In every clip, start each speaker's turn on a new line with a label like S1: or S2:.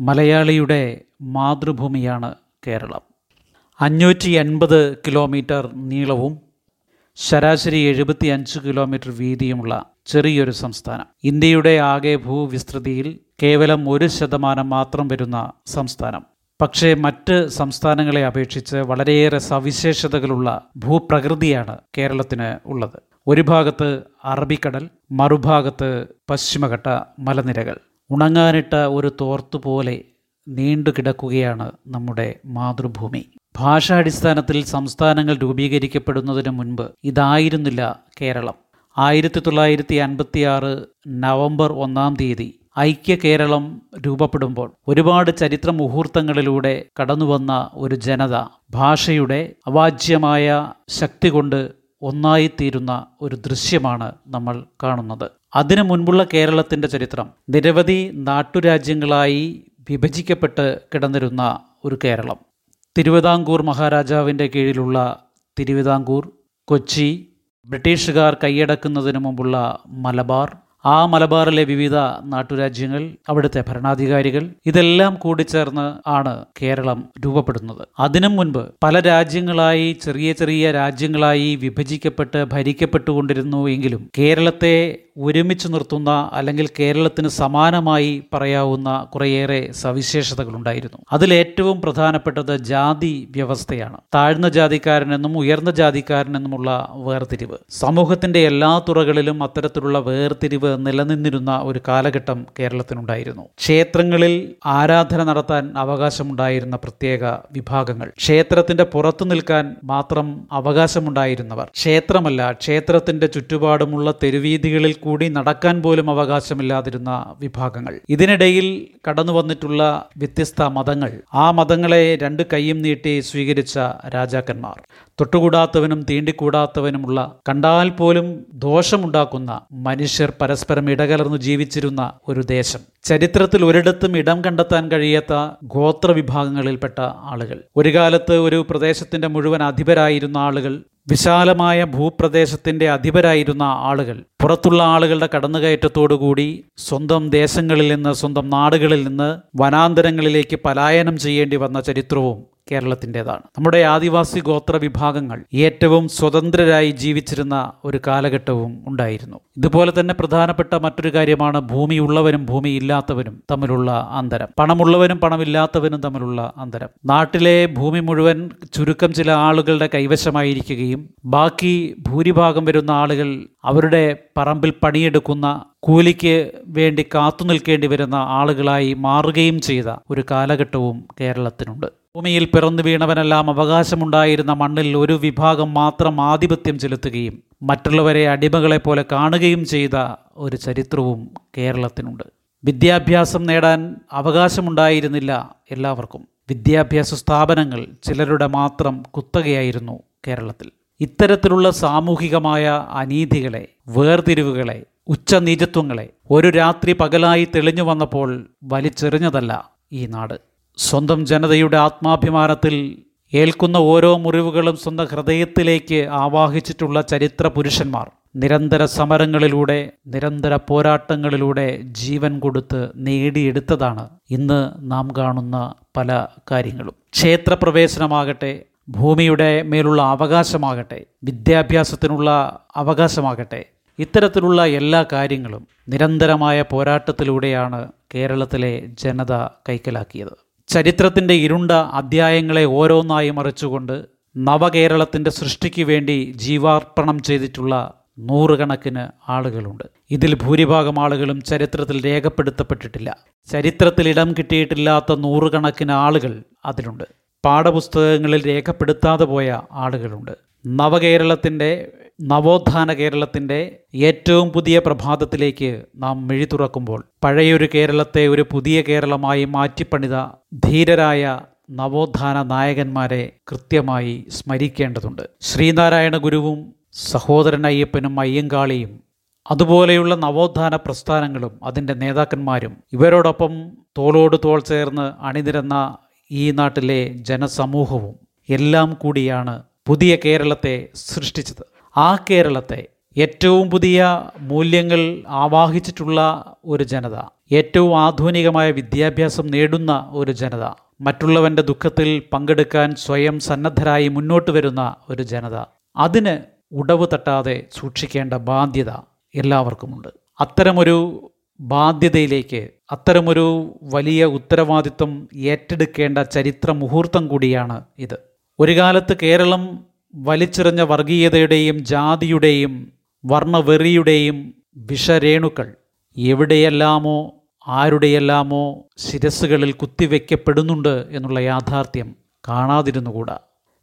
S1: മലയാളിയുടെ മാതൃഭൂമിയാണ് കേരളം. അഞ്ഞൂറ്റി എൺപത് കിലോമീറ്റർ നീളവും ശരാശരി എഴുപത്തി അഞ്ച് കിലോമീറ്റർ വീതിയുമുള്ള ചെറിയൊരു സംസ്ഥാനം. ഇന്ത്യയുടെ ആകെ ഭൂവിസ്തൃതിയിൽ കേവലം ഒരു ശതമാനം മാത്രം വരുന്ന സംസ്ഥാനം. പക്ഷേ മറ്റ് സംസ്ഥാനങ്ങളെ അപേക്ഷിച്ച് വളരെയേറെ സവിശേഷതകളുള്ള ഭൂപ്രകൃതിയാണ് കേരളത്തിന് ഉള്ളത്. ഒരു ഭാഗത്ത് അറബിക്കടൽ മറുഭാഗത്ത് പശ്ചിമഘട്ട മലനിരകൾ. ഉണങ്ങാനിട്ട ഒരു തോർത്തുപോലെ നീണ്ടു കിടക്കുകയാണ് നമ്മുടെ മാതൃഭൂമി. ഭാഷാടിസ്ഥാനത്തിൽ സംസ്ഥാനങ്ങൾ രൂപീകരിക്കപ്പെടുന്നതിന് മുൻപ് ഇതായിരുന്നില്ല കേരളം. ആയിരത്തി തൊള്ളായിരത്തി അൻപത്തി ആറ് നവംബർ ഒന്നാം തീയതി ഐക്യ കേരളം രൂപപ്പെടുമ്പോൾ ഒരുപാട് ചരിത്ര മുഹൂർത്തങ്ങളിലൂടെ കടന്നുവന്ന ഒരു ജനത ഭാഷയുടെ അവാജ്യമായ ശക്തി കൊണ്ട് ഒന്നായിത്തീരുന്ന ഒരു ദൃശ്യമാണ് നമ്മൾ കാണുന്നത്. അതിനു മുൻപുള്ള കേരളത്തിന്റെ ചരിത്രം. നിരവധി നാട്ടുരാജ്യങ്ങളായി വിഭജിക്കപ്പെട്ട് കിടന്നിരുന്ന ഒരു കേരളം. തിരുവിതാംകൂർ മഹാരാജാവിന്റെ കീഴിലുള്ള തിരുവിതാംകൂർ കൊച്ചി ബ്രിട്ടീഷുകാർ കൈയടക്കുന്നതിനു മുമ്പുള്ള മലബാർ ആ മലബാറിലെ വിവിധ നാട്ടുരാജ്യങ്ങൾ അവിടുത്തെ ഭരണാധികാരികൾ ഇതെല്ലാം കൂടിച്ചേർന്ന് ആണ് കേരളം രൂപപ്പെടുന്നത്. അതിനു മുൻപ് പല രാജ്യങ്ങളായി ചെറിയ ചെറിയ രാജ്യങ്ങളായി വിഭജിക്കപ്പെട്ട് ഭരിക്കപ്പെട്ടുകൊണ്ടിരുന്നു എങ്കിലും കേരളത്തെ ഒരുമിച്ച് നിർത്തുന്ന അല്ലെങ്കിൽ കേരളത്തിന് സമാനമായി പറയാവുന്ന കുറേയേറെ സവിശേഷതകളുണ്ടായിരുന്നു. അതിലേറ്റവും പ്രധാനപ്പെട്ടത് ജാതി വ്യവസ്ഥയാണ്. താഴ്ന്ന ജാതിക്കാരനെന്നും ഉയർന്ന ജാതിക്കാരനെന്നുമുള്ള വേർതിരിവ്. സമൂഹത്തിന്റെ എല്ലാ തുറകളിലും അത്തരത്തിലുള്ള വേർതിരിവ് നിലനിന്നിരുന്ന ഒരു കാലഘട്ടം കേരളത്തിനുണ്ടായിരുന്നു. ക്ഷേത്രങ്ങളിൽ ആരാധന നടത്താൻ അവകാശമുണ്ടായിരുന്ന പ്രത്യേക വിഭാഗങ്ങൾ. ക്ഷേത്രത്തിന്റെ പുറത്തു നിൽക്കാൻ മാത്രം അവകാശമുണ്ടായിരുന്നവർ. ക്ഷേത്രമല്ല ക്ഷേത്രത്തിന്റെ ചുറ്റുപാടുമുള്ള തെരുവീതികളിൽ കൂടി നടക്കാൻ പോലും അവകാശമില്ലാതിരുന്ന വിഭാഗങ്ങൾ. ഇതിനിടയിൽ കടന്നു വന്നിട്ടുള്ള വ്യത്യസ്ത മതങ്ങൾ. ആ മതങ്ങളെ രണ്ട് കൈയും നീട്ടി സ്വീകരിച്ച രാജാക്കന്മാർ. തൊട്ടുകൂടാത്തവനും തീണ്ടിക്കൂടാത്തവനുമുള്ള കണ്ടാൽ പോലും ദോഷമുണ്ടാക്കുന്ന മനുഷ്യർ പരസ്പരം ഇടകലർന്നു ജീവിച്ചിരുന്ന ഒരു ദേശം. ചരിത്രത്തിൽ ഒരിടത്തും ഇടം കണ്ടെത്താൻ കഴിയാത്ത ഗോത്രവിഭാഗങ്ങളിൽപ്പെട്ട ആളുകൾ. ഒരു കാലത്ത് ഒരു പ്രദേശത്തിന്റെ മുഴുവൻ അധിപരായിരുന്ന ആളുകൾ വിശാലമായ ഭൂപ്രദേശത്തിന്റെ അധിപരായിരുന്ന ആളുകൾ പുറത്തുള്ള ആളുകളുടെ കടന്നുകയറ്റത്തോടുകൂടി സ്വന്തം ദേശങ്ങളിൽ നിന്ന് സ്വന്തം നാടുകളിൽ നിന്ന് വനാന്തരങ്ങളിലേക്ക് പലായനം ചെയ്യേണ്ടി വന്ന ചരിത്രവും കേരളത്തിന്റെതാണ്. നമ്മുടെ ആദിവാസി ഗോത്ര വിഭാഗങ്ങൾ ഏറ്റവും സ്വതന്ത്രരായി ജീവിച്ചിരുന്ന ഒരു കാലഘട്ടവും ഉണ്ടായിരുന്നു. ഇതുപോലെ തന്നെ പ്രധാനപ്പെട്ട മറ്റൊരു കാര്യമാണ് ഭൂമിയുള്ളവരും ഭൂമി ഇല്ലാത്തവരും തമ്മിലുള്ള അന്തരം. പണമുള്ളവനും പണമില്ലാത്തവനും തമ്മിലുള്ള അന്തരം. നാട്ടിലെ ഭൂമി മുഴുവൻ ചുരുക്കം ചില ആളുകളുടെ കൈവശമായിരിക്കുകയും ബാക്കി ഭൂരിഭാഗം വരുന്ന ആളുകൾ അവരുടെ പറമ്പിൽ പണിയെടുക്കുന്ന കൂലിക്ക് വേണ്ടി കാത്തു നിൽക്കേണ്ടി വരുന്ന ആളുകളായി മാറുകയും ചെയ്ത ഒരു കാലഘട്ടവും കേരളത്തിനുണ്ട്. ഭൂമിയിൽ പിറന്നു വീണവനെല്ലാം അവകാശമുണ്ടായിരുന്ന മണ്ണിൽ ഒരു വിഭാഗം മാത്രം ആധിപത്യം ചെലുത്തുകയും മറ്റുള്ളവരെ അടിമകളെ പോലെ കാണുകയും ചെയ്ത ഒരു ചരിത്രവും കേരളത്തിനുണ്ട്. വിദ്യാഭ്യാസം നേടാൻ അവകാശമുണ്ടായിരുന്നില്ല എല്ലാവർക്കും. വിദ്യാഭ്യാസ സ്ഥാപനങ്ങൾ ചിലരുടെ മാത്രം കുത്തകയായിരുന്നു കേരളത്തിൽ. ഇത്തരത്തിലുള്ള സാമൂഹികമായ അനീതികളെ വേർതിരിവുകളെ ഉച്ചനീചത്വങ്ങളെ ഒരു രാത്രി പകലായി തെളിഞ്ഞു വന്നപ്പോൾ വലിച്ചെറിഞ്ഞതല്ല ഈ നാട്. സ്വന്തം ജനതയുടെ ആത്മാഭിമാനത്തിൽ ഏൽക്കുന്ന ഓരോ മുറിവുകളും സ്വന്തം ഹൃദയത്തിലേക്ക് ആവാഹിച്ചിട്ടുള്ള ചരിത്ര പുരുഷന്മാർ. നിരന്തര സമരങ്ങളിലൂടെ നിരന്തര പോരാട്ടങ്ങളിലൂടെ ജീവൻ കൊടുത്ത് നേടിയെടുത്തതാണ് ഇന്ന് നാം കാണുന്ന പല കാര്യങ്ങളും. ക്ഷേത്രപ്രവേശനമാകട്ടെ ഭൂമിയുടെ മേലുള്ള അവകാശമാകട്ടെ വിദ്യാഭ്യാസത്തിനുള്ള അവകാശമാകട്ടെ ഇത്തരത്തിലുള്ള എല്ലാ കാര്യങ്ങളും നിരന്തരമായ പോരാട്ടത്തിലൂടെയാണ് കേരളത്തിലെ ജനത കൈക്കലാക്കിയത്. ചരിത്രത്തിന്റെ ഇരുണ്ട അധ്യായങ്ങളെ ഓരോന്നായി മറിച്ചുകൊണ്ട് നവകേരളത്തിന്റെ സൃഷ്ടിക്ക് വേണ്ടി ജീവാർപ്പണം ചെയ്തിട്ടുള്ള നൂറുകണക്കിന് ആളുകളുണ്ട്. ഇതിൽ ഭൂരിഭാഗം ആളുകളും ചരിത്രത്തിൽ രേഖപ്പെടുത്തപ്പെട്ടിട്ടില്ല. ചരിത്രത്തിൽ ഇടം കിട്ടിയിട്ടില്ലാത്ത നൂറുകണക്കിന് ആളുകൾ അതിലുണ്ട്. പാഠപുസ്തകങ്ങളിൽ രേഖപ്പെടുത്താതെ പോയ ആളുകളുണ്ട്. നവകേരളത്തിന്റെ നവോത്ഥാന കേരളത്തിന്റെ ഏറ്റവും പുതിയ പ്രഭാതത്തിലേക്ക് നാം മിഴി തുറക്കുമ്പോൾ പഴയൊരു കേരളത്തെ ഒരു പുതിയ കേരളമായി മാറ്റിപ്പണിത ധീരരായ നവോത്ഥാന നായകന്മാരെ കൃത്യമായി സ്മരിക്കേണ്ടതുണ്ട്. ശ്രീനാരായണ ഗുരുവും സഹോദരൻ അയ്യപ്പനും അയ്യങ്കാളിയും അതുപോലെയുള്ള നവോത്ഥാന പ്രസ്ഥാനങ്ങളും അതിന്റെ നേതാക്കന്മാരും ഇവരോടൊപ്പം തോളോട് തോൾ ചേർന്ന് അണിനിരന്ന ഈ നാട്ടിലെ ജനസമൂഹവും എല്ലാം കൂടിയാണ് പുതിയ കേരളത്തെ സൃഷ്ടിച്ചത്. ആ കേരളത്തെ ഏറ്റവും പുതിയ മൂല്യങ്ങൾ ആവാഹിച്ചിട്ടുള്ള ഒരു ജനത ഏറ്റവും ആധുനികമായ വിദ്യാഭ്യാസം നേടുന്ന ഒരു ജനത മറ്റുള്ളവന്റെ ദുഃഖത്തിൽ പങ്കെടുക്കാൻ സ്വയം സന്നദ്ധരായി മുന്നോട്ട് വരുന്ന ഒരു ജനത. അതിന് ഉടവ് തട്ടാതെ സൂക്ഷിക്കേണ്ട ബാധ്യത എല്ലാവർക്കുമുണ്ട്. അത്തരമൊരു ബാധ്യതയിലേക്ക് അത്തരമൊരു വലിയ ഉത്തരവാദിത്വം ഏറ്റെടുക്കേണ്ട ചരിത്ര മുഹൂർത്തം കൂടിയാണ് ഇത്. ഒരു കാലത്ത് കേരളം വലിച്ചെറിഞ്ഞ വർഗീയതയുടെയും ജാതിയുടെയും വർണവെറിയുടെയും വിഷരേണുക്കൾ എവിടെയെല്ലാമോ ആരുടെയെല്ലാമോ ശിരസ്സുകളിൽ കുത്തിവെക്കപ്പെടുന്നുണ്ട് എന്നുള്ള യാഥാർത്ഥ്യം കാണാതിരുന്നുകൂടാ.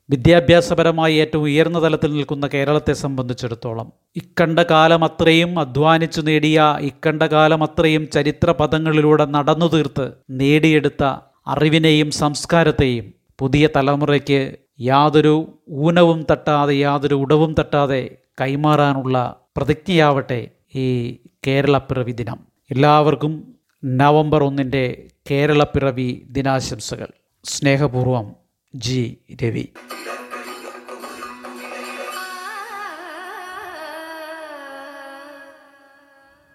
S1: വിദ്യാഭ്യാസപരമായി ഏറ്റവും ഉയർന്ന തലത്തിൽ നിൽക്കുന്ന കേരളത്തെ സംബന്ധിച്ചിടത്തോളം ഇക്കണ്ട കാലം അത്രയും അധ്വാനിച്ചു നേടിയ ഇക്കണ്ട കാലം അത്രയും ചരിത്ര പദങ്ങളിലൂടെ നടന്നു തീർത്ത് നേടിയെടുത്ത അറിവിനെയും സംസ്കാരത്തെയും പുതിയ തലമുറയ്ക്ക് യാതൊരു ഊനവും തട്ടാതെ യാതൊരു ഉടവും തട്ടാതെ കൈമാറാനുള്ള പ്രതിജ്ഞയാവട്ടെ ഈ കേരളപ്പിറവി ദിനം. എല്ലാവർക്കും നവംബർ ഒന്നിന്റെ കേരളപ്പിറവി ദിനാശംസകൾ. സ്നേഹപൂർവം ജി രവി.